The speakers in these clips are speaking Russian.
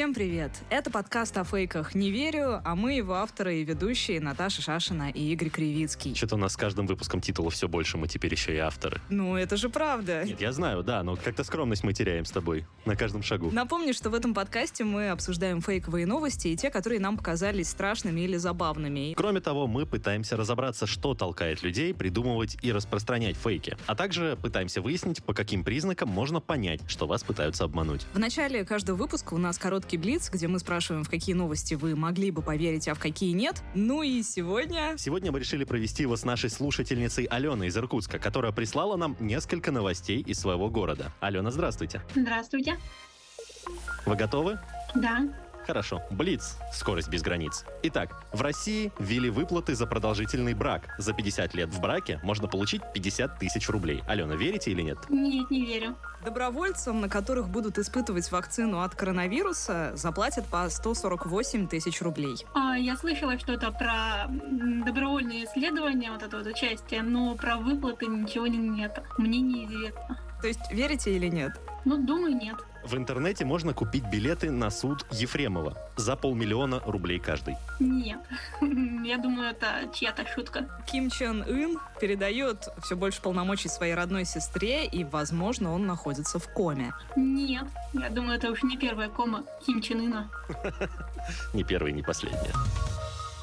Всем привет! Это подкаст о фейках «Не верю», а мы его авторы и ведущие Наташа Шашина и Игорь Кривицкий. Что-то у нас с каждым выпуском титула все больше, мы теперь еще и авторы. Ну, это же правда. Нет, я знаю, да, но как-то скромность мы теряем с тобой на каждом шагу. Напомню, что в этом подкасте мы обсуждаем фейковые новости и те, которые нам показались страшными или забавными. Кроме того, мы пытаемся разобраться, что толкает людей придумывать и распространять фейки, а также пытаемся выяснить, по каким признакам можно понять, что вас пытаются обмануть. В начале каждого выпуска у нас короткий короткий блиц, где мы спрашиваем, в какие новости вы могли бы поверить, а в какие нет. Ну и сегодня... Сегодня мы решили провести его с нашей слушательницей Аленой из Иркутска, которая прислала нам несколько новостей из своего города. Алена, здравствуйте. Здравствуйте. Вы готовы? Да. Хорошо. Блиц. Скорость без границ. Итак, в России ввели выплаты за продолжительный брак. За 50 лет в браке можно получить 50 тысяч рублей. Алена, верите или нет? Нет, не верю. Добровольцам, на которых будут испытывать вакцину от коронавируса, заплатят по 148 тысяч рублей. А, я слышала что-то про добровольные исследования, вот это вот участие, но про выплаты ничего нет. Мне неизвестно. То есть верите или нет? Ну, думаю, нет. В интернете можно купить билеты на суд Ефремова за полмиллиона рублей каждый. Нет, я думаю, это чья-то шутка. Ким Чен Ын передает все больше полномочий своей родной сестре, и, возможно, он находится в коме. Нет, я думаю, это уж не первая кома Ким Чен Ына. Не первая, не последняя.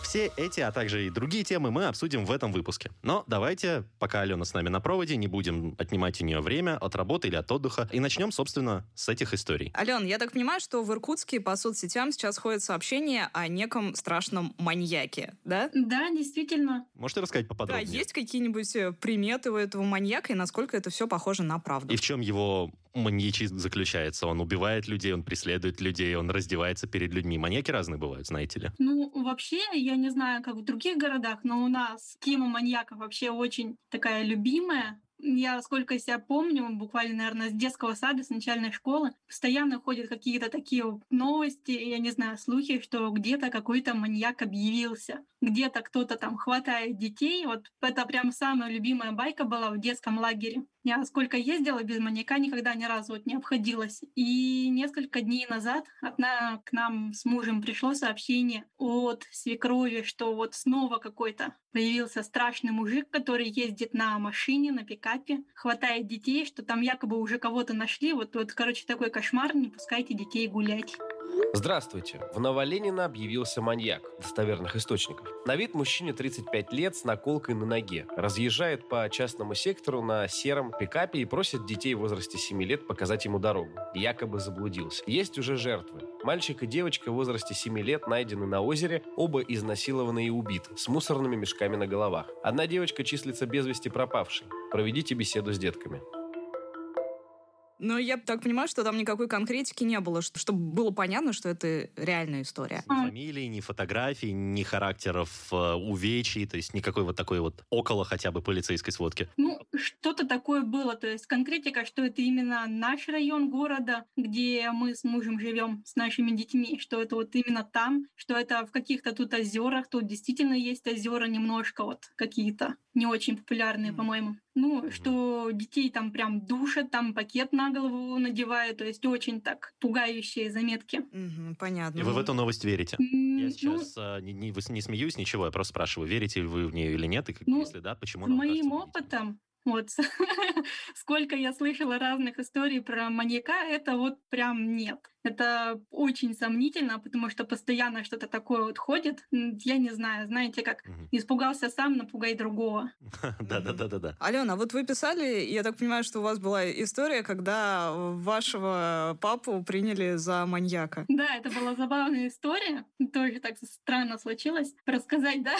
Все эти, а также и другие темы мы обсудим в этом выпуске. Но давайте, пока Алена с нами на проводе, не будем отнимать у нее время от работы или от отдыха. И начнем, собственно, с этих историй. Ален, я так понимаю, что в Иркутске по соцсетям сейчас ходят сообщения о неком страшном маньяке, да? Да, действительно. Можете рассказать поподробнее? Да, есть какие-нибудь э, приметы у этого маньяка и насколько это все похоже на правду? И в чем его маньячизм заключается? Он убивает людей, он преследует людей, он раздевается перед людьми. Маньяки разные бывают, знаете ли? Ну, вообще, я не знаю, как в других городах, но у нас тема маньяка вообще очень такая любимая. Я сколько себя помню, буквально, наверное, с детского сада, с начальной школы, постоянно ходят какие-то такие новости, я не знаю, слухи, что где-то какой-то маньяк объявился, где-то кто-то там хватает детей. Вот это прям самая любимая байка была в детском лагере. Я сколько ездила без маньяка, никогда ни разу вот не обходилась. И несколько дней назад одна к нам с мужем пришло сообщение от свекрови, что вот снова какой-то появился страшный мужик, который ездит на машине, на пикапе, хватает детей, что там якобы уже кого-то нашли. Вот, вот короче, такой кошмар, не пускайте детей гулять. Здравствуйте. В Новоленина объявился маньяк достоверных источников. На вид мужчине 35 лет с наколкой на ноге. Разъезжает по частному сектору на сером пикапе и просит детей в возрасте 7 лет показать ему дорогу. Якобы заблудился. Есть уже жертвы. Мальчик и девочка в возрасте 7 лет найдены на озере, оба изнасилованы и убиты, с мусорными мешками на головах. Одна девочка числится без вести пропавшей. Проведите беседу с детками. Но я так понимаю, что там никакой конкретики не было, чтобы было понятно, что это реальная история. Ни фамилии, ни фотографий, ни характеров э, увечий, то есть никакой вот такой вот около хотя бы полицейской сводки. Ну, что-то такое было, то есть конкретика, что это именно наш район города, где мы с мужем живем с нашими детьми, что это вот именно там, что это в каких-то тут озерах, тут действительно есть озера немножко вот какие-то не очень популярные, mm. по-моему. Ну, mm-hmm. что детей там прям душат, там пакет на голову надевают, то есть очень так пугающие заметки. Mm-hmm, понятно. И вы в эту новость верите? Mm-hmm. Я сейчас ну, не, не, не смеюсь, ничего, я просто спрашиваю, верите ли вы в нее или нет, и ну, если да, почему? С моим опытом, вот сколько я слышала разных историй про маньяка, это вот прям нет. Это очень сомнительно, потому что постоянно что-то такое вот ходит. Я не знаю, знаете, как испугался сам, напугай другого. Да-да-да-да. Алена, вот вы писали, я так понимаю, что у вас была история, когда вашего папу приняли за маньяка. Да, это была забавная история. Тоже так странно случилось. Рассказать, да?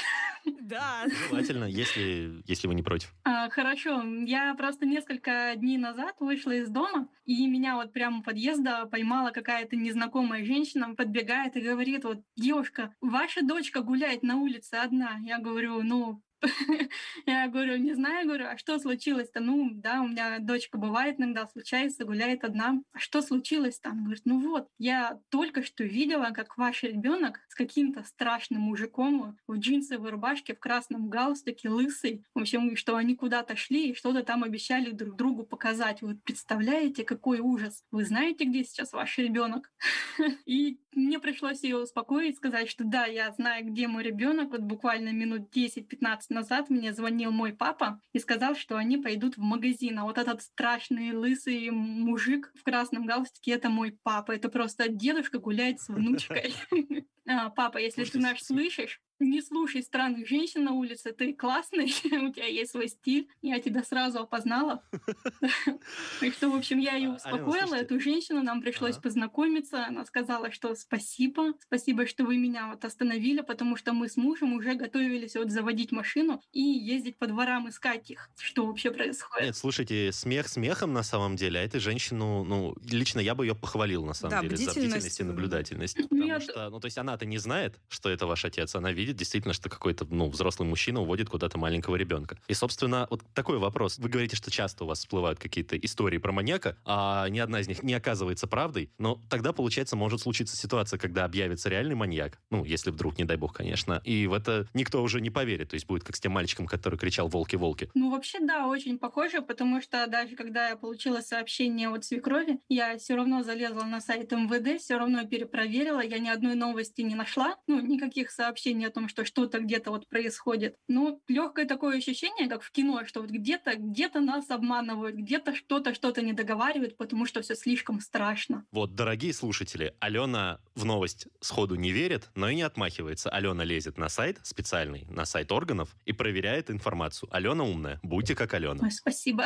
Да. Желательно, если, если вы не против. А, хорошо. Я просто несколько дней назад вышла из дома, и меня вот прямо у подъезда поймала какая какая-то незнакомая женщина подбегает и говорит, вот, девушка, ваша дочка гуляет на улице одна. Я говорю, ну, Я говорю, не знаю, говорю, а что случилось-то? Ну, да, у меня дочка бывает иногда, случается, гуляет одна. А что случилось там? Говорит, ну вот, я только что видела, как ваш ребенок с каким-то страшным мужиком в джинсовой рубашке, в красном галстуке, лысый. В общем, что они куда-то шли и что-то там обещали друг другу показать. Вы представляете, какой ужас? Вы знаете, где сейчас ваш ребенок? И мне пришлось ее успокоить, сказать, что да, я знаю, где мой ребенок. Вот буквально минут 10-15 назад мне звонил мой папа и сказал, что они пойдут в магазин. А вот этот страшный лысый мужик в красном галстуке — это мой папа. Это просто дедушка гуляет с внучкой. А, папа, если ты нас слышишь, не слушай странных женщин на улице, ты классный, у тебя есть свой стиль, я тебя сразу опознала. И что, в общем, я ее а, успокоила, эту женщину, нам пришлось познакомиться, она сказала, что спасибо, спасибо, что вы меня вот остановили, потому что мы с мужем уже готовились вот заводить машину и ездить по дворам искать их, что вообще происходит. Нет, слушайте, смех смехом на самом деле, а эту женщину, ну, лично я бы ее похвалил на самом деле за бдительность и наблюдательность, потому что, ну, то есть она-то не знает, что это ваш отец, она видит видит действительно, что какой-то ну, взрослый мужчина уводит куда-то маленького ребенка. И, собственно, вот такой вопрос. Вы говорите, что часто у вас всплывают какие-то истории про маньяка, а ни одна из них не оказывается правдой, но тогда, получается, может случиться ситуация, когда объявится реальный маньяк, ну, если вдруг, не дай бог, конечно, и в это никто уже не поверит, то есть будет как с тем мальчиком, который кричал «волки-волки». Ну, вообще, да, очень похоже, потому что даже когда я получила сообщение от свекрови, я все равно залезла на сайт МВД, все равно перепроверила, я ни одной новости не нашла, ну, никаких сообщений о том, что что-то где-то вот происходит. Ну, легкое такое ощущение, как в кино, что вот где-то, где-то нас обманывают, где-то что-то, что-то не договаривают, потому что все слишком страшно. Вот, дорогие слушатели, Алена в новость сходу не верит, но и не отмахивается. Алена лезет на сайт специальный, на сайт органов и проверяет информацию. Алена умная, будьте как Алена. Ой, спасибо.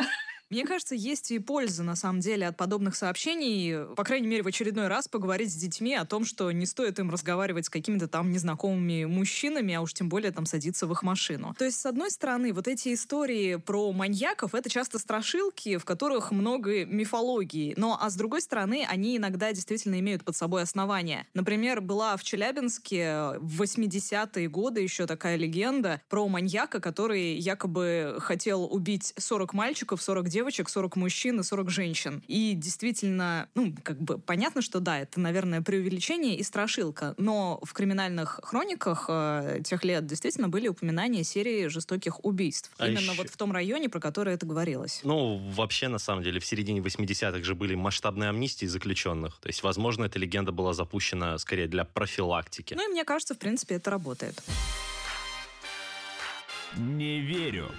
Мне кажется, есть и польза, на самом деле, от подобных сообщений. По крайней мере, в очередной раз поговорить с детьми о том, что не стоит им разговаривать с какими-то там незнакомыми мужчинами, а уж тем более там садиться в их машину. То есть, с одной стороны, вот эти истории про маньяков — это часто страшилки, в которых много мифологии. Но, а с другой стороны, они иногда действительно имеют под собой основания. Например, была в Челябинске в 80-е годы еще такая легенда про маньяка, который якобы хотел убить 40 мальчиков, 40 девочек, девочек, 40 мужчин и 40 женщин. И действительно, ну, как бы понятно, что да, это, наверное, преувеличение и страшилка, но в криминальных хрониках э, тех лет действительно были упоминания серии жестоких убийств. А Именно еще... вот в том районе, про который это говорилось. Ну, вообще, на самом деле, в середине 80-х же были масштабные амнистии заключенных. То есть, возможно, эта легенда была запущена скорее для профилактики. Ну и мне кажется, в принципе, это работает. Не верю.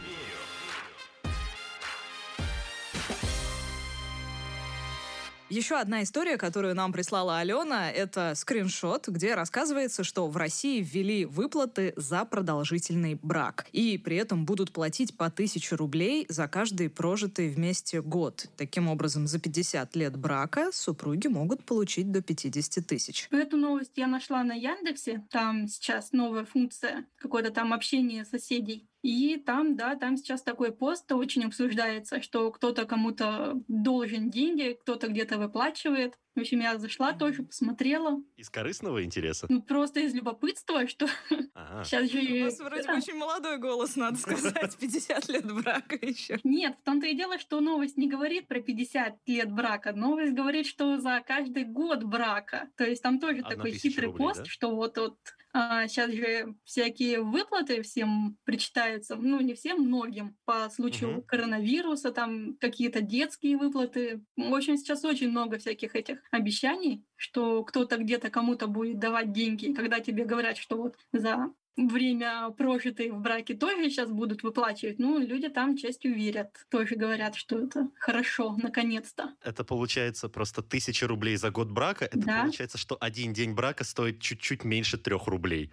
Еще одна история, которую нам прислала Алена, это скриншот, где рассказывается, что в России ввели выплаты за продолжительный брак. И при этом будут платить по 1000 рублей за каждый прожитый вместе год. Таким образом, за 50 лет брака супруги могут получить до 50 тысяч. Эту новость я нашла на Яндексе. Там сейчас новая функция, какое-то там общение соседей. И там, да, там сейчас такой пост очень обсуждается, что кто-то кому-то должен деньги, кто-то где-то выплачивает. В общем, я зашла тоже, посмотрела. Из корыстного интереса? Ну, просто из любопытства, что ага. сейчас же... У вас вроде да. очень молодой голос, надо сказать, 50 лет брака еще. Нет, в том-то и дело, что новость не говорит про 50 лет брака. Новость говорит, что за каждый год брака. То есть там тоже такой хитрый рублей, пост, да? что вот, вот а, сейчас же всякие выплаты всем причитаются, ну не всем, многим, по случаю угу. коронавируса, там какие-то детские выплаты. В общем, сейчас очень много всяких этих обещаний, что кто-то где-то кому-то будет давать деньги, и когда тебе говорят, что вот за время прожитое в браке тоже сейчас будут выплачивать. Ну, люди там частью верят. Тоже говорят, что это хорошо, наконец-то. Это получается просто тысяча рублей за год брака. Это да? получается, что один день брака стоит чуть-чуть меньше трех рублей.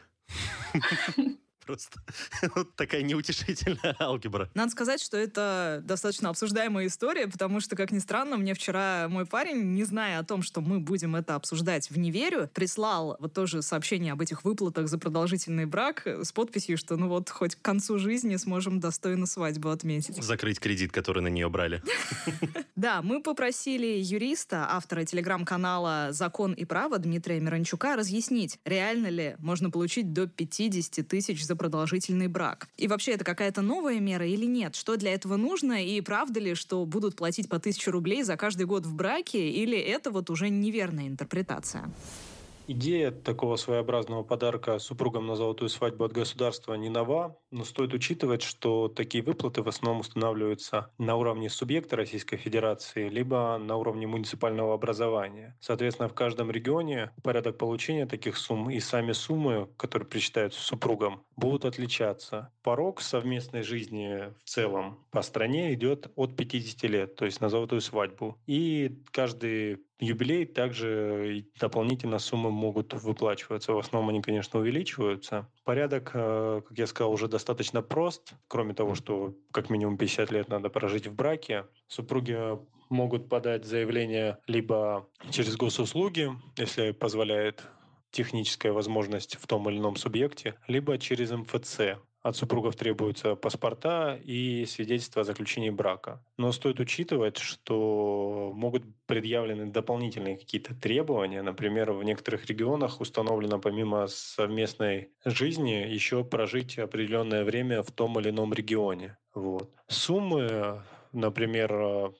Просто вот такая неутешительная алгебра. Надо сказать, что это достаточно обсуждаемая история, потому что, как ни странно, мне вчера мой парень, не зная о том, что мы будем это обсуждать в «Неверю», прислал вот тоже сообщение об этих выплатах за продолжительный брак с подписью, что ну вот хоть к концу жизни сможем достойно свадьбу отметить. Закрыть кредит, который на нее брали. Да, мы попросили юриста, автора телеграм-канала «Закон и право» Дмитрия Миранчука разъяснить, реально ли можно получить до 50 тысяч за продолжительный брак. И вообще это какая-то новая мера или нет? Что для этого нужно? И правда ли, что будут платить по тысяче рублей за каждый год в браке? Или это вот уже неверная интерпретация? Идея такого своеобразного подарка супругам на золотую свадьбу от государства не нова, но стоит учитывать, что такие выплаты в основном устанавливаются на уровне субъекта Российской Федерации, либо на уровне муниципального образования. Соответственно, в каждом регионе порядок получения таких сумм и сами суммы, которые причитаются супругам, будут отличаться. Порог совместной жизни в целом по стране идет от 50 лет, то есть на золотую свадьбу. И каждый юбилей также дополнительно суммы могут выплачиваться. В основном они, конечно, увеличиваются. Порядок, э, как я сказал, уже достаточно прост. Кроме того, что как минимум 50 лет надо прожить в браке, супруги могут подать заявление либо через госуслуги, если позволяет техническая возможность в том или ином субъекте, либо через МФЦ. От супругов требуются паспорта и свидетельства о заключении брака. Но стоит учитывать, что могут предъявлены дополнительные какие-то требования. Например, в некоторых регионах установлено помимо совместной жизни еще прожить определенное время в том или ином регионе. Вот. Суммы, например,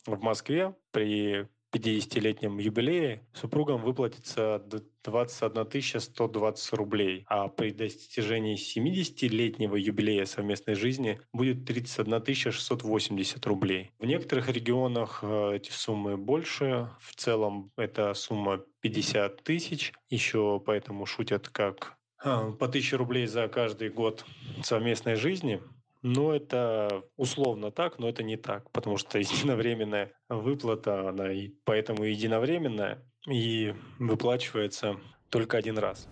в Москве при 50-летнем юбилее супругам выплатится 21 120 рублей, а при достижении 70-летнего юбилея совместной жизни будет 31 680 рублей. В некоторых регионах э, эти суммы больше. В целом это сумма 50 тысяч. Еще поэтому шутят как э, по 1000 рублей за каждый год совместной жизни. Но это условно так, но это не так, потому что единовременная выплата, она и поэтому единовременная и выплачивается только один раз.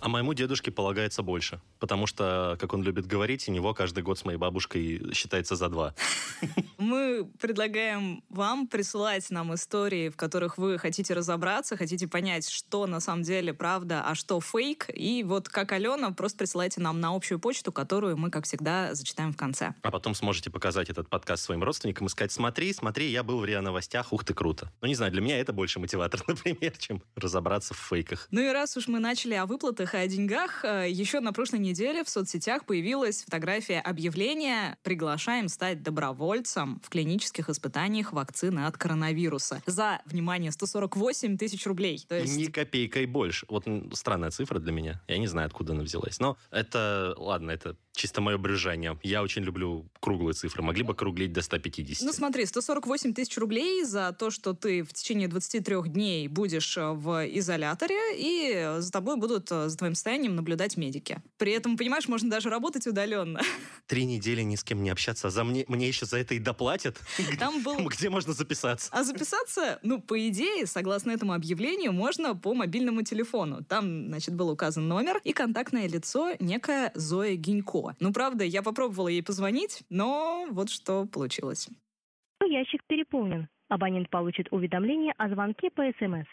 А моему дедушке полагается больше, потому что, как он любит говорить, у него каждый год с моей бабушкой считается за два. Мы предлагаем вам присылать нам истории, в которых вы хотите разобраться, хотите понять, что на самом деле правда, а что фейк. И вот как Алена, просто присылайте нам на общую почту, которую мы, как всегда, зачитаем в конце. А потом сможете показать этот подкаст своим родственникам и сказать, смотри, смотри, я был в РИА Новостях, ух ты, круто. Ну, не знаю, для меня это больше мотиватор, например, чем разобраться в фейках. Ну и раз уж мы начали о выплатах и о деньгах, э, еще на прошлой неделе в соцсетях появилась фотография объявления «Приглашаем стать добровольцем в клинических испытаниях вакцины от коронавируса» за, внимание, 148 тысяч рублей. То есть... Ни копейкой больше. Вот странная цифра для меня. Я не знаю, откуда она взялась. Но это, ладно, это чисто мое брюзжание. Я очень люблю круглые цифры. Могли бы округлить до 150. Ну смотри, 148 тысяч рублей за то, что ты в течение 23 дней будешь э, в изоляторе, и за тобой будут, э, за твоим состоянием наблюдать медики. При этом, понимаешь, можно даже работать удаленно. Три недели ни с кем не общаться, а за мне, мне еще за это и доплатят? Там был... Где можно записаться? А записаться, ну, по идее, согласно этому объявлению, можно по мобильному телефону. Там, значит, был указан номер и контактное лицо некая Зоя Гинько. Ну, правда, я попробовала ей позвонить, но вот что получилось. Ящик переполнен. Абонент получит уведомление о звонке по СМС.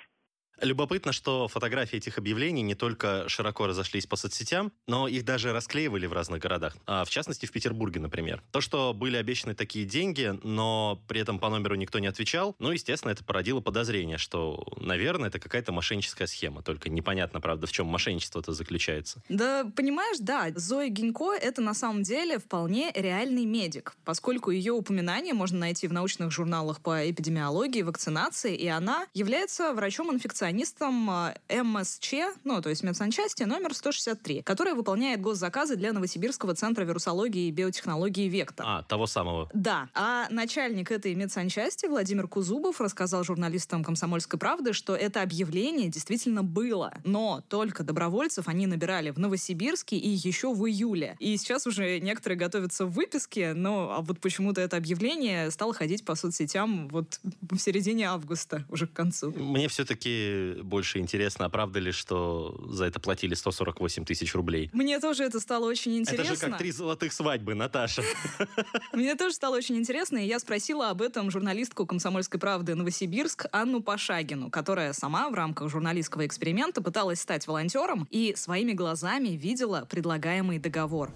Любопытно, что фотографии этих объявлений не только широко разошлись по соцсетям, но их даже расклеивали в разных городах. А в частности, в Петербурге, например. То, что были обещаны такие деньги, но при этом по номеру никто не отвечал, ну, естественно, это породило подозрение, что, наверное, это какая-то мошенническая схема. Только непонятно, правда, в чем мошенничество-то заключается. Да, понимаешь, да, Зоя Гинько — это на самом деле вполне реальный медик, поскольку ее упоминание можно найти в научных журналах по эпидемиологии, вакцинации, и она является врачом-инфекционистом перфекционистом э, МСЧ, ну, то есть медсанчасти, номер 163, которая выполняет госзаказы для Новосибирского центра вирусологии и биотехнологии «Вектор». А, того самого. Да. А начальник этой медсанчасти Владимир Кузубов рассказал журналистам «Комсомольской правды», что это объявление действительно было, но только добровольцев они набирали в Новосибирске и еще в июле. И сейчас уже некоторые готовятся в выписке, но а вот почему-то это объявление стало ходить по соцсетям вот в середине августа, уже к концу. Мне все-таки больше интересно, а правда ли, что за это платили 148 тысяч рублей? Мне тоже это стало очень интересно. Это же как три золотых свадьбы, Наташа. Мне тоже стало очень интересно, и я спросила об этом журналистку «Комсомольской правды» Новосибирск Анну Пашагину, которая сама в рамках журналистского эксперимента пыталась стать волонтером и своими глазами видела предлагаемый договор.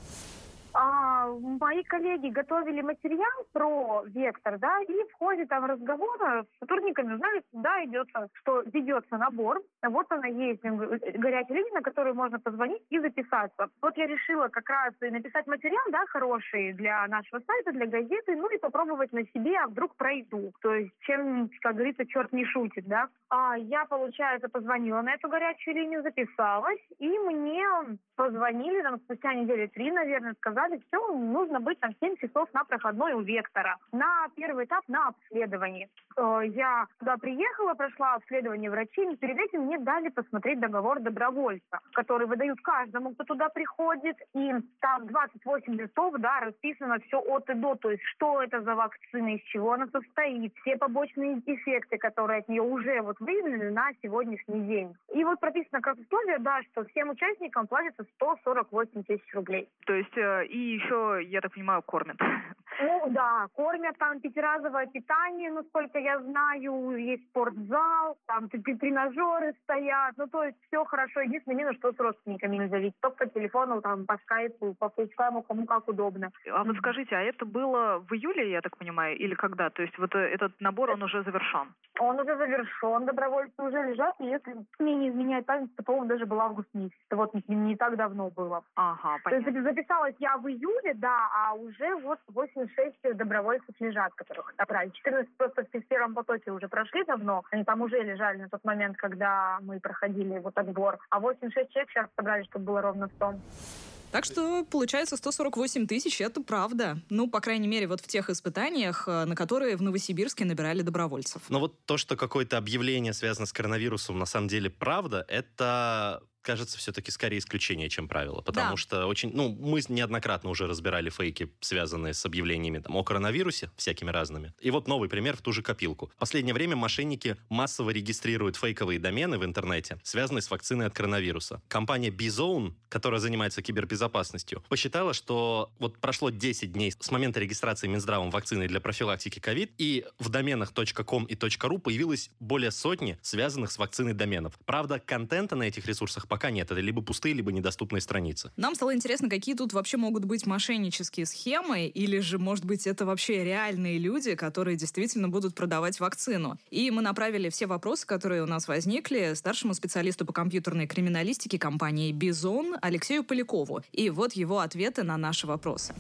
А, мои коллеги готовили материал про вектор, да, и в ходе там разговора с сотрудниками узнали, да, идется, что ведется набор. Вот она есть горячая линия, на которую можно позвонить и записаться. Вот я решила как раз и написать материал, да, хороший для нашего сайта, для газеты, ну и попробовать на себе, а вдруг пройду. То есть чем, как говорится, черт не шутит, да. А я, получается, позвонила на эту горячую линию, записалась, и мне позвонили там спустя недели три, наверное, сказали, все, нужно быть там 7 часов на проходной у Вектора. На первый этап на обследовании. Э, я туда приехала, прошла обследование врачей, и перед этим мне дали посмотреть договор добровольца, который выдают каждому, кто туда приходит, и там 28 листов, да, расписано все от и до, то есть что это за вакцина, из чего она состоит, все побочные эффекты, которые от нее уже вот выявлены на сегодняшний день. И вот прописано как условие, да, что всем участникам платится 148 тысяч рублей. То есть э, и еще, я так понимаю, кормят. Ну да, кормят там пятиразовое питание, насколько я знаю, есть спортзал, там тренажеры стоят, ну то есть все хорошо. Единственное, минус, что с родственниками не зависит. Только по телефону, там, по скайпу, по фейскайму, кому как удобно. А вот скажите, а это было в июле, я так понимаю, или когда? То есть вот э, этот набор, он уже завершен? Он уже завершен, добровольцы уже лежат, и если мне не изменяет память, то, по-моему, даже был август месяц. Вот не, не так давно было. Ага, понятно. То есть записалась я в июле, да, а уже вот 86 добровольцев лежат, которых отобрали. 14 просто в первом потоке уже прошли давно, они там уже лежали на тот момент, когда мы проходили вот отбор, а 86 человек сейчас собрали, чтобы было ровно 100. Так что получается 148 тысяч, это правда. Ну, по крайней мере, вот в тех испытаниях, э, на которые в Новосибирске набирали добровольцев. Но вот то, что какое-то объявление связано с коронавирусом, на самом деле правда, это кажется, все-таки скорее исключение, чем правило. Потому да. что очень... Ну, мы неоднократно уже разбирали фейки, связанные с объявлениями там, о коронавирусе, всякими разными. И вот новый пример в ту же копилку. В последнее время мошенники массово регистрируют фейковые домены в интернете, связанные с вакциной от коронавируса. Компания Bizone, которая занимается кибербезопасностью, посчитала, что вот прошло 10 дней с момента регистрации Минздравом вакцины для профилактики ковид, и в доменах .com и .ru появилось более сотни связанных с вакциной доменов. Правда, контента на этих ресурсах пока нет. Это либо пустые, либо недоступные страницы. Нам стало интересно, какие тут вообще могут быть мошеннические схемы, или же, может быть, это вообще реальные люди, которые действительно будут продавать вакцину. И мы направили все вопросы, которые у нас возникли, старшему специалисту по компьютерной криминалистике компании «Бизон» Алексею Полякову. И вот его ответы на наши вопросы.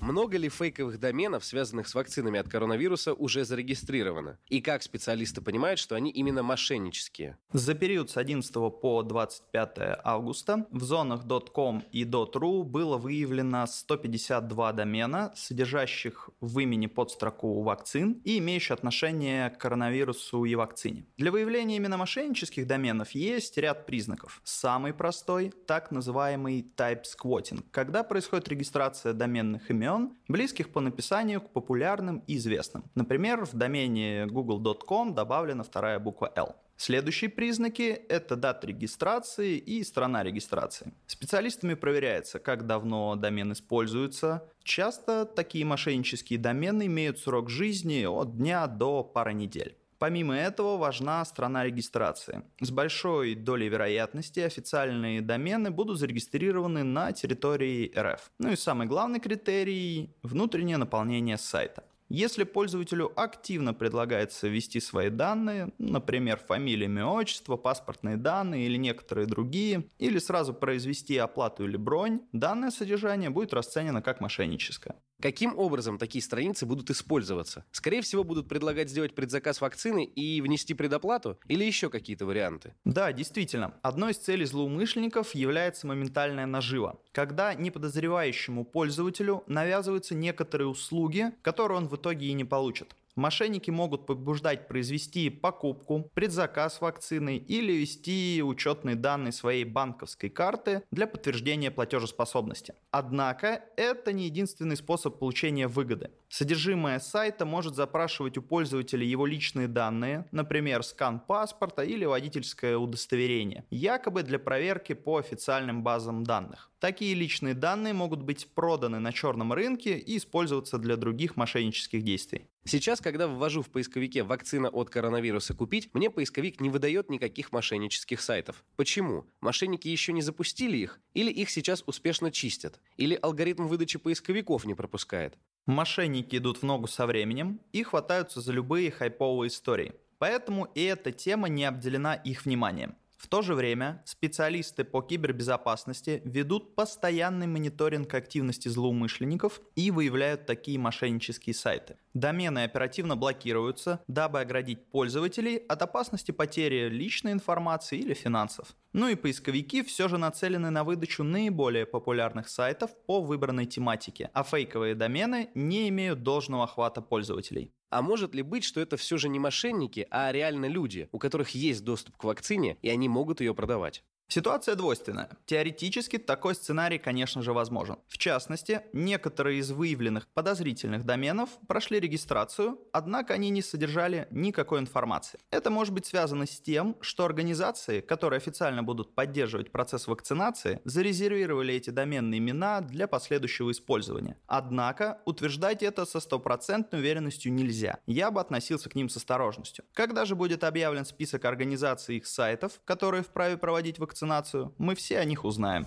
Много ли фейковых доменов, связанных с вакцинами от коронавируса, уже зарегистрировано? И как специалисты понимают, что они именно мошеннические? За период с 11 по 25 августа в зонах .com и .ru было выявлено 152 домена, содержащих в имени подстроку вакцин и имеющих отношение к коронавирусу и вакцине. Для выявления именно мошеннических доменов есть ряд признаков. Самый простой – так называемый type squatting, когда происходит регистрация доменных имен имен, близких по написанию к популярным и известным. Например, в домене google.com добавлена вторая буква L. Следующие признаки – это дата регистрации и страна регистрации. Специалистами проверяется, как давно домен используется. Часто такие мошеннические домены имеют срок жизни от дня до пары недель. Помимо этого важна страна регистрации. С большой долей вероятности официальные домены будут зарегистрированы на территории РФ. Ну и самый главный критерий – внутреннее наполнение сайта. Если пользователю активно предлагается ввести свои данные, например, фамилия, имя, отчество, паспортные данные или некоторые другие, или сразу произвести оплату или бронь, данное содержание будет расценено как мошенническое. Каким образом такие страницы будут использоваться? Скорее всего, будут предлагать сделать предзаказ вакцины и внести предоплату или еще какие-то варианты? Да, действительно. Одной из целей злоумышленников является моментальная нажива, когда неподозревающему пользователю навязываются некоторые услуги, которые он в итоге и не получит. Мошенники могут побуждать произвести покупку, предзаказ вакцины или ввести учетные данные своей банковской карты для подтверждения платежеспособности. Однако это не единственный способ получения выгоды. Содержимое сайта может запрашивать у пользователя его личные данные, например, скан паспорта или водительское удостоверение, якобы для проверки по официальным базам данных. Такие личные данные могут быть проданы на черном рынке и использоваться для других мошеннических действий. Сейчас, когда ввожу в поисковике «вакцина от коронавируса купить», мне поисковик не выдает никаких мошеннических сайтов. Почему? Мошенники еще не запустили их? Или их сейчас успешно чистят? Или алгоритм выдачи поисковиков не пропускает? Мошенники идут в ногу со временем и хватаются за любые хайповые истории. Поэтому и эта тема не обделена их вниманием. В то же время специалисты по кибербезопасности ведут постоянный мониторинг активности злоумышленников и выявляют такие мошеннические сайты. Домены оперативно блокируются, дабы оградить пользователей от опасности потери личной информации или финансов. Ну и поисковики все же нацелены на выдачу наиболее популярных сайтов по выбранной тематике, а фейковые домены не имеют должного охвата пользователей. А может ли быть, что это все же не мошенники, а реально люди, у которых есть доступ к вакцине, и они могут ее продавать? Ситуация двойственная. Теоретически такой сценарий, конечно же, возможен. В частности, некоторые из выявленных подозрительных доменов прошли регистрацию, однако они не содержали никакой информации. Это может быть связано с тем, что организации, которые официально будут поддерживать процесс вакцинации, зарезервировали эти доменные имена для последующего использования. Однако утверждать это со стопроцентной уверенностью нельзя. Я бы относился к ним с осторожностью. Когда же будет объявлен список организаций и их сайтов, которые вправе проводить вакцинацию, вакцинацию, мы все о них узнаем.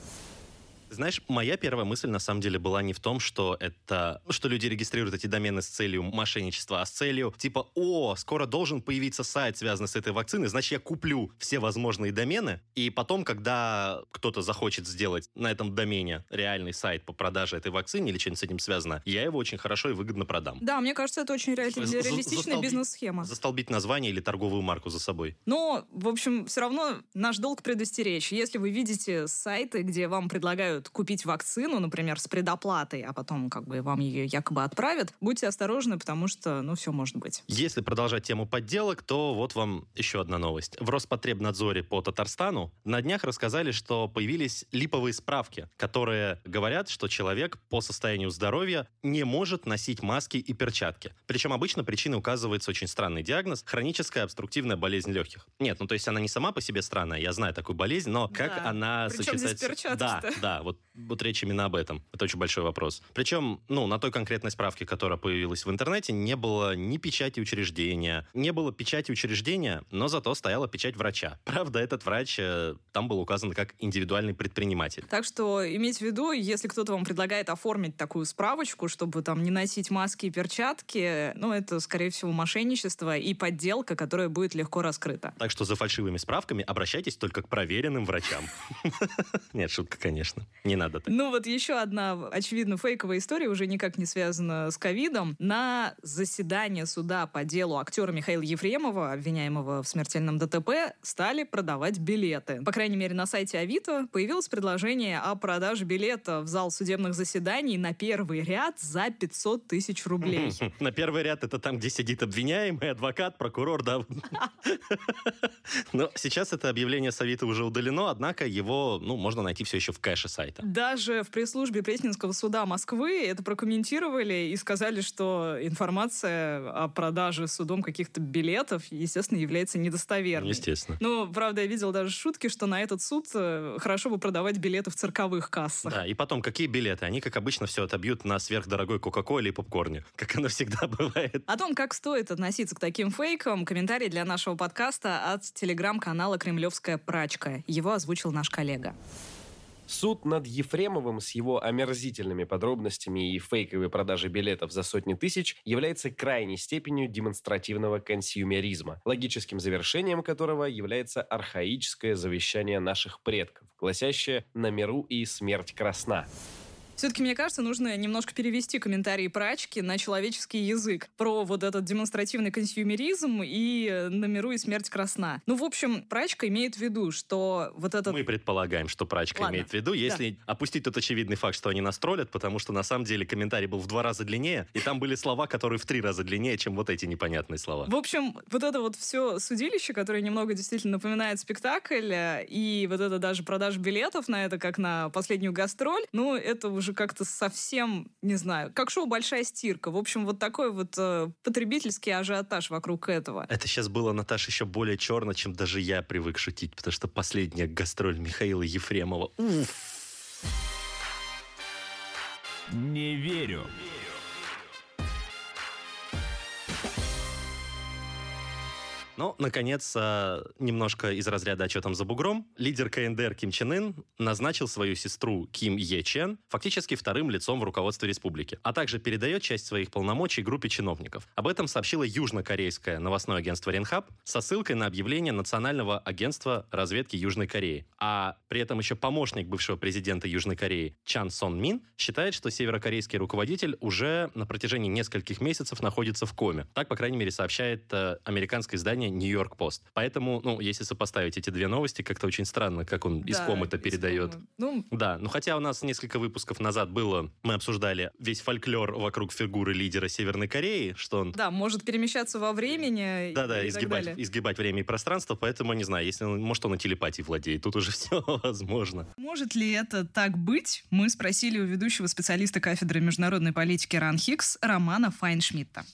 Знаешь, моя первая мысль на самом деле была не в том, что это, что люди регистрируют эти домены с целью мошенничества, а с целью типа, о, скоро должен появиться сайт, связанный с этой вакциной, значит, я куплю все возможные домены, и потом, когда кто-то захочет сделать на этом домене реальный сайт по продаже этой вакцины или что-нибудь с этим связано, я его очень хорошо и выгодно продам. Да, мне кажется, это очень реалистичная бизнес-схема. Застолбить название или торговую марку за собой. Но, в общем, все равно наш долг предостеречь. Если вы видите сайты, где вам предлагают купить вакцину, например, с предоплатой, а потом как бы вам ее якобы отправят, будьте осторожны, потому что, ну, все может быть. Если продолжать тему подделок, то вот вам еще одна новость. В Роспотребнадзоре по Татарстану на днях рассказали, что появились липовые справки, которые говорят, что человек по состоянию здоровья не может носить маски и перчатки. Причем обычно причиной указывается очень странный диагноз – хроническая обструктивная болезнь легких. Нет, ну то есть она не сама по себе странная, я знаю такую болезнь, но как Да. она Причем здесь сочетается... перчатки-то? Да, да, вот, вот речь именно об этом. Это очень большой вопрос. Причем, ну, на той конкретной справке, которая появилась в интернете, не было ни печати учреждения, не было печати учреждения, но зато стояла печать врача. Правда, этот врач э, там был указан как индивидуальный предприниматель. Так что имейте в виду, если кто-то вам предлагает оформить такую справочку, чтобы там не носить маски и перчатки, ну, это, скорее всего, мошенничество и подделка, которая будет легко раскрыта. Так что за фальшивыми справками обращайтесь только к проверенным врачам. Нет, шутка, конечно. Не надо так. Ну вот еще одна, очевидно, фейковая история, уже никак не связана с ковидом. На заседание суда по делу актера Михаила Ефремова, обвиняемого в смертельном ДТП, стали продавать билеты. По крайней мере, на сайте Авито появилось предложение о продаже билета в зал судебных заседаний на первый ряд за 500 тысяч рублей. На первый ряд это там, где сидит обвиняемый, адвокат, прокурор, да. Но сейчас это объявление Совета уже удалено, однако его, ну, можно найти все еще в кэше сайта. Даже в пресс-службе Пресненского суда Москвы это прокомментировали и сказали, что информация о продаже судом каких-то билетов, естественно, является недостоверной. Естественно. Ну, правда, я видел даже шутки, что на этот суд э, хорошо бы продавать билеты в цирковых кассах. Да, и потом, какие билеты? Они, как обычно, все отобьют на сверхдорогой Кока-Коле и попкорне, как оно всегда бывает. О том, как стоит относиться к таким фейкам, комментарий для нашего подкаста от телеграм-канала «Кремлевская прачка». Его озвучил наш коллега. Суд над Ефремовым с его омерзительными подробностями и фейковой продажей билетов за сотни тысяч является крайней степенью демонстративного консюмеризма, логическим завершением которого является архаическое завещание наших предков, гласящее «на миру и смерть красна». Все-таки, мне кажется, нужно немножко перевести комментарии прачки на человеческий язык про вот этот демонстративный консюмеризм и э, на миру и смерть красна. Ну, в общем, прачка имеет в виду, что вот этот... Мы предполагаем, что прачка Ладно. имеет в виду, если опустить тот очевидный факт, что они нас троллят, потому что на самом деле комментарий был в два раза длиннее, и там были слова, которые в три раза длиннее, чем вот эти непонятные слова. В общем, вот это вот все судилище, которое немного действительно напоминает спектакль, э, и вот это даже продажа билетов на это, как на последнюю гастроль, ну, это уже уже как-то совсем, не знаю, как шоу «Большая стирка». В общем, вот такой вот э, потребительский ажиотаж вокруг этого. Это сейчас было, Наташа, еще более черно, чем даже я привык шутить, потому что последняя гастроль Михаила Ефремова. Уф! Не верю. Не верю. Ну, наконец, а, немножко из разряда «О там за бугром». Лидер КНДР Ким Чен Ын назначил свою сестру Ким Е Чен фактически вторым лицом в руководстве республики, а также передает часть своих полномочий группе чиновников. Об этом сообщило южнокорейское новостное агентство Ренхаб со ссылкой на объявление Национального агентства разведки Южной Кореи. А при этом еще помощник бывшего президента Южной Кореи Чан Сон Мин считает, что северокорейский руководитель уже на протяжении нескольких месяцев находится в коме. Так, по крайней мере, сообщает э, американское издание издание Нью-Йорк Пост. Поэтому, ну, если сопоставить эти две новости, как-то очень странно, как он да, из ком это передает. Ну... Да, ну хотя у нас несколько выпусков назад было, мы обсуждали весь фольклор вокруг фигуры лидера Северной Кореи, что он... Да, может перемещаться во времени Да-да, изгибать, изгибать время и пространство, поэтому, не знаю, если он, может, он и телепатией владеет, тут уже все возможно. Может ли это так быть? Мы спросили у ведущего специалиста кафедры международной политики РАН Хикс Романа Файншмидта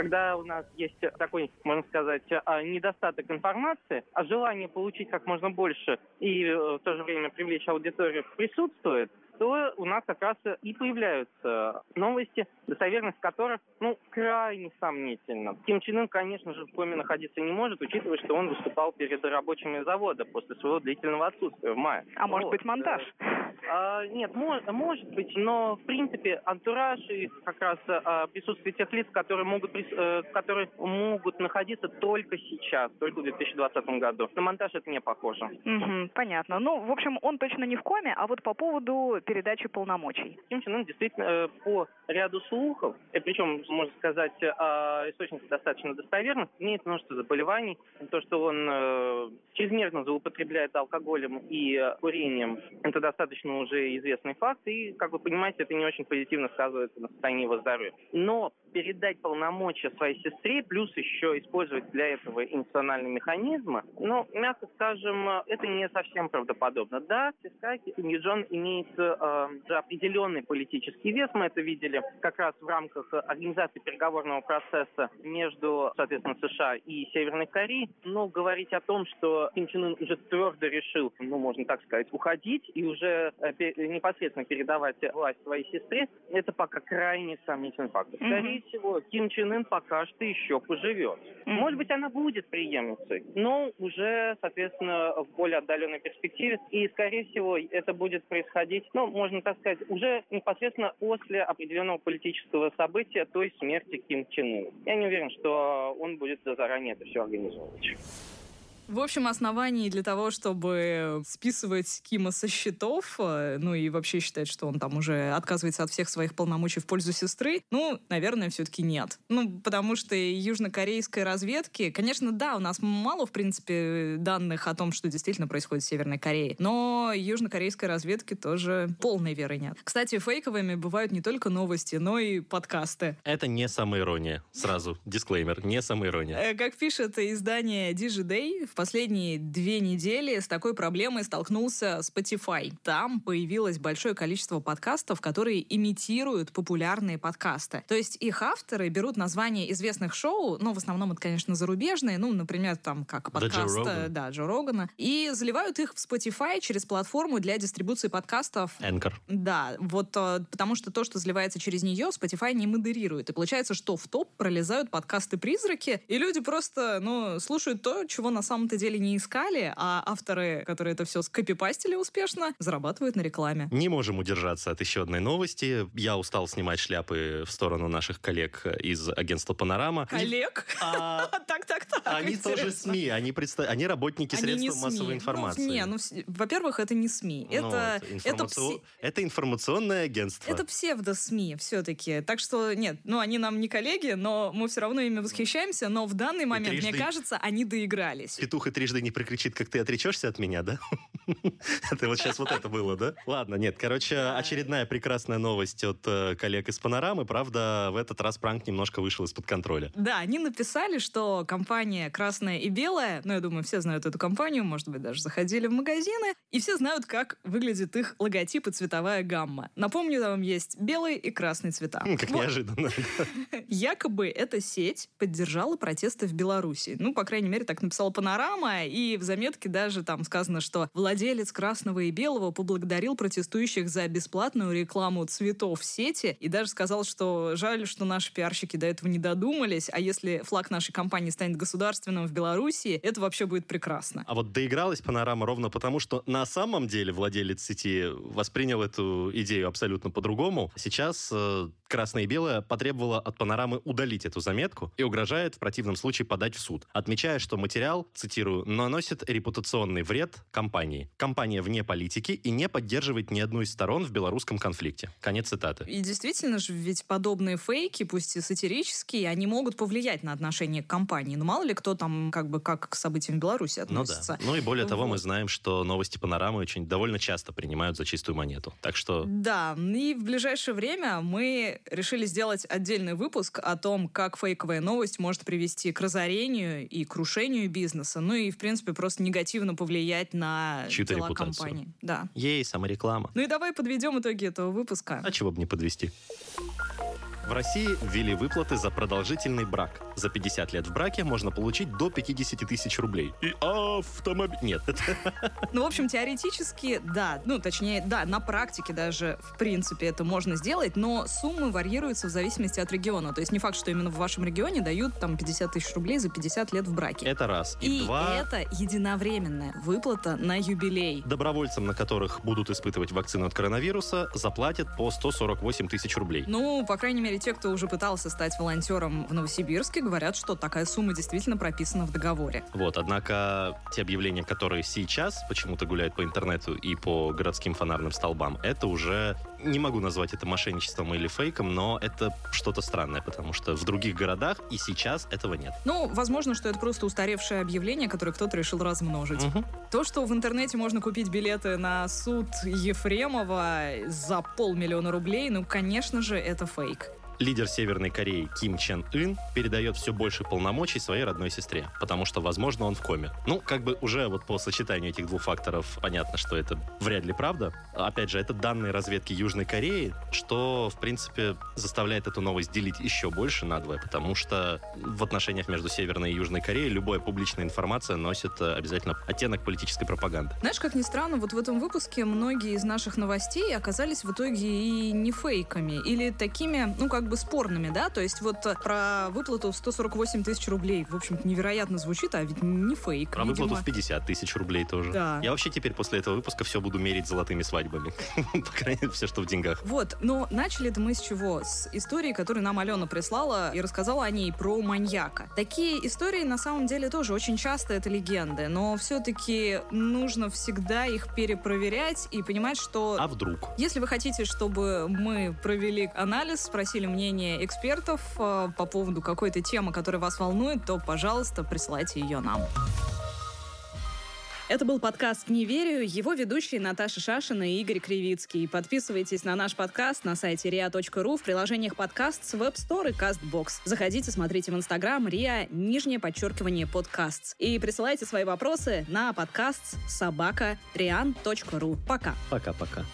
когда у нас есть такой, можно сказать, а, недостаток информации, а желание получить как можно больше и э, в то же время привлечь аудиторию присутствует, то у нас как раз и появляются новости, достоверность которых, ну, крайне сомнительна. Ким Чен Ын, конечно же, в коме находиться не может, учитывая, что он выступал перед рабочими завода после своего длительного отсутствия в мае. А вот. может быть монтаж? А, нет, мож, может быть, но в принципе антураж и как раз а, присутствие тех лиц, которые могут, а, которые могут находиться только сейчас, только в 2020 году. На монтаж это не похоже. Угу, понятно. Ну, в общем, он точно не в коме, а вот по поводу передачи полномочий. Ким Чен Ын действительно э, по ряду слухов, э, причем, можно сказать, э, источники достаточно достоверных, имеет множество заболеваний. То, что он чрезмерно злоупотребляет алкоголем и курением, это достаточно уже известный факт, и, как вы понимаете, это не очень позитивно сказывается на состоянии его здоровья. Но передать полномочия своей сестре, плюс еще использовать для этого институциональные механизмы, ну, мягко скажем, это не совсем правдоподобно. Да, сестра Ким Юджон имеет э, определенный политический вес, мы это видели как раз в рамках организации переговорного процесса между, соответственно, США и Северной Кореей, но говорить о том, что Ким Чен Ын уже твердо решил, ну, можно так сказать, уходить и уже э, непосредственно передавать власть своей сестре, это пока крайне сомнительный факт. Скорее скорее всего, Ким Чен Ын пока что еще поживет. Mm-hmm. Может быть, она будет преемницей, но уже, соответственно, в более отдаленной перспективе. И, скорее всего, это будет происходить, ну, можно так сказать, уже непосредственно после определенного политического события, то есть смерти Ким Чен Ына. Я не уверен, что он будет заранее это все организовывать. В общем, оснований для того, чтобы списывать Кима со счетов, э, ну и вообще считать, что он там уже отказывается от всех своих полномочий в пользу сестры, ну, наверное, все-таки нет. Ну, потому что южнокорейской разведки, конечно, да, у нас мало, в принципе, данных о том, что действительно происходит в Северной Корее, но южнокорейской разведки тоже полной веры нет. Кстати, фейковыми бывают не только новости, но и подкасты. Это не самоирония. Сразу дисклеймер, не самоирония. Э, как пишет издание DigiDay, в последние две недели с такой проблемой столкнулся Spotify. Там появилось большое количество подкастов, которые имитируют популярные подкасты. То есть их авторы берут названия известных шоу, ну, в основном это, конечно, зарубежные, ну, например, там, как подкаст, Joe да, Джо Рогана, и заливают их в Spotify через платформу для дистрибуции подкастов. Anchor. Да, вот э, потому что то, что заливается через нее, Spotify не модерирует. И получается, что в топ пролезают подкасты-призраки, и люди просто, ну, слушают то, чего на самом самом-то деле не искали, а авторы, которые это все скопипастили успешно, зарабатывают на рекламе. Не можем удержаться от еще одной новости. Я устал снимать шляпы в сторону наших коллег из агентства «Панорама». Коллег? А, так, так, так. Они тоже СМИ, они, работники средств массовой ну, информации. не, ну, во-первых, это не СМИ. Ну это, это информационное агентство. Это псевдо-СМИ все-таки. Так что, нет, ну, они нам не коллеги, но мы все равно ими восхищаемся, но в данный момент, мне кажется, они доигрались. Петух петух и трижды не прикричит, как ты отречешься от меня, да? Это вот сейчас вот это было, да? Ладно, нет, короче, очередная прекрасная новость от э, коллег из Панорамы. Правда, в этот раз пранк немножко вышел из-под контроля. Да, они написали, что компания «Красная и белая», ну, я думаю, все знают эту компанию, может быть, даже заходили в магазины, и все знают, как выглядит их логотип и цветовая гамма. Напомню, там есть белый и красный цвета. Как неожиданно. Якобы эта сеть поддержала протесты в Беларуси. Ну, по крайней мере, так написала Панорама, и в заметке даже там сказано, что владелец владелец «Красного и белого» поблагодарил протестующих за бесплатную рекламу цветов в сети и даже сказал, что жаль, что наши пиарщики до этого не додумались, а если флаг нашей компании станет государственным в Беларуси, это вообще будет прекрасно. А вот доигралась панорама ровно потому, что на самом деле владелец сети воспринял эту идею абсолютно по-другому. Сейчас э, «Красное и белое» потребовало от панорамы удалить эту заметку и угрожает в противном случае подать в суд, отмечая, что материал, цитирую, наносит репутационный вред компании. Компания вне политики и не поддерживает ни одну из сторон в белорусском конфликте. Конец цитаты. И действительно же, ведь подобные фейки, пусть и сатирические, они могут повлиять на отношение к компании. Ну, мало ли кто там как бы как к событиям в Беларуси относится. Ну да. Ну и более того, мы знаем, что новости панорамы очень довольно часто принимают за чистую монету. Так что... Да, и в ближайшее время мы решили сделать отдельный выпуск о том, как фейковая новость может привести к разорению и крушению бизнеса, ну и, в принципе, просто негативно повлиять на Чью-то дела репутацию. компании. Да. Ей самореклама. Ну и давай подведем итоги этого выпуска. А чего бы не подвести? В России ввели выплаты за продолжительный брак. За 50 лет в браке можно получить до 50 тысяч рублей. И автомобиль... Нет. Ну, в общем, теоретически, да. Ну, точнее, да, на практике даже, в принципе, это можно сделать, но суммы варьируются в зависимости от региона. То есть не факт, что именно в вашем регионе дают там 50 тысяч рублей за 50 лет в браке. Это раз. И, И два... это единовременная выплата на юбилей. Добровольцам, на которых будут испытывать вакцину от коронавируса, заплатят по 148 тысяч рублей. Ну, по крайней мере, те, кто уже пытался стать волонтером в Новосибирске, говорят, что такая сумма действительно прописана в договоре. Вот, однако те объявления, которые сейчас почему-то гуляют по интернету и по городским фонарным столбам, это уже не могу назвать это мошенничеством или фейком, но это что-то странное, потому что в других городах и сейчас этого нет. Ну, возможно, что это просто устаревшее объявление, которое кто-то решил размножить. То, что в интернете можно купить билеты на суд Ефремова за полмиллиона рублей, ну, конечно же, это фейк. Лидер Северной Кореи Ким Чен Ын передает все больше полномочий своей родной сестре, потому что, возможно, он в коме. Ну, как бы уже вот по сочетанию этих двух факторов понятно, что это вряд ли правда. Опять же, это данные разведки Южной Кореи, что, в принципе, заставляет эту новость делить еще больше надвое, потому что в отношениях между Северной и Южной Кореей любая публичная информация носит э, обязательно оттенок политической пропаганды. Знаешь, как ни странно, вот в этом выпуске многие из наших новостей оказались в итоге и не фейками, или такими, ну, как бы спорными, да? То есть вот э, про выплату в 148 тысяч рублей, в общем-то, невероятно звучит, а ведь не фейк. Про видимо. выплату в 50 тысяч рублей тоже. Да. Я вообще теперь после этого выпуска все буду мерить золотыми свадьбами. По крайней мере, все, что в деньгах. Вот, но начали это мы с чего? С истории, которую нам Алена прислала и рассказала о ней про маньяка. Такие истории на самом деле тоже очень часто это легенды, но все-таки нужно всегда их перепроверять и понимать, что... А вдруг? Если вы хотите, чтобы мы провели анализ, спросили мнение экспертов э, по поводу какой-то темы, которая вас волнует, то, пожалуйста, присылайте ее нам. Это был подкаст «Не верю». Его ведущие Наташа Шашина и Игорь Кривицкий. Подписывайтесь на наш подкаст на сайте ria.ru в приложениях подкаст с Web Store и CastBox. Заходите, смотрите в Инстаграм ria, нижнее подчеркивание подкаст. И присылайте свои вопросы на подкаст собака rian.ru. Пока. Пока-пока.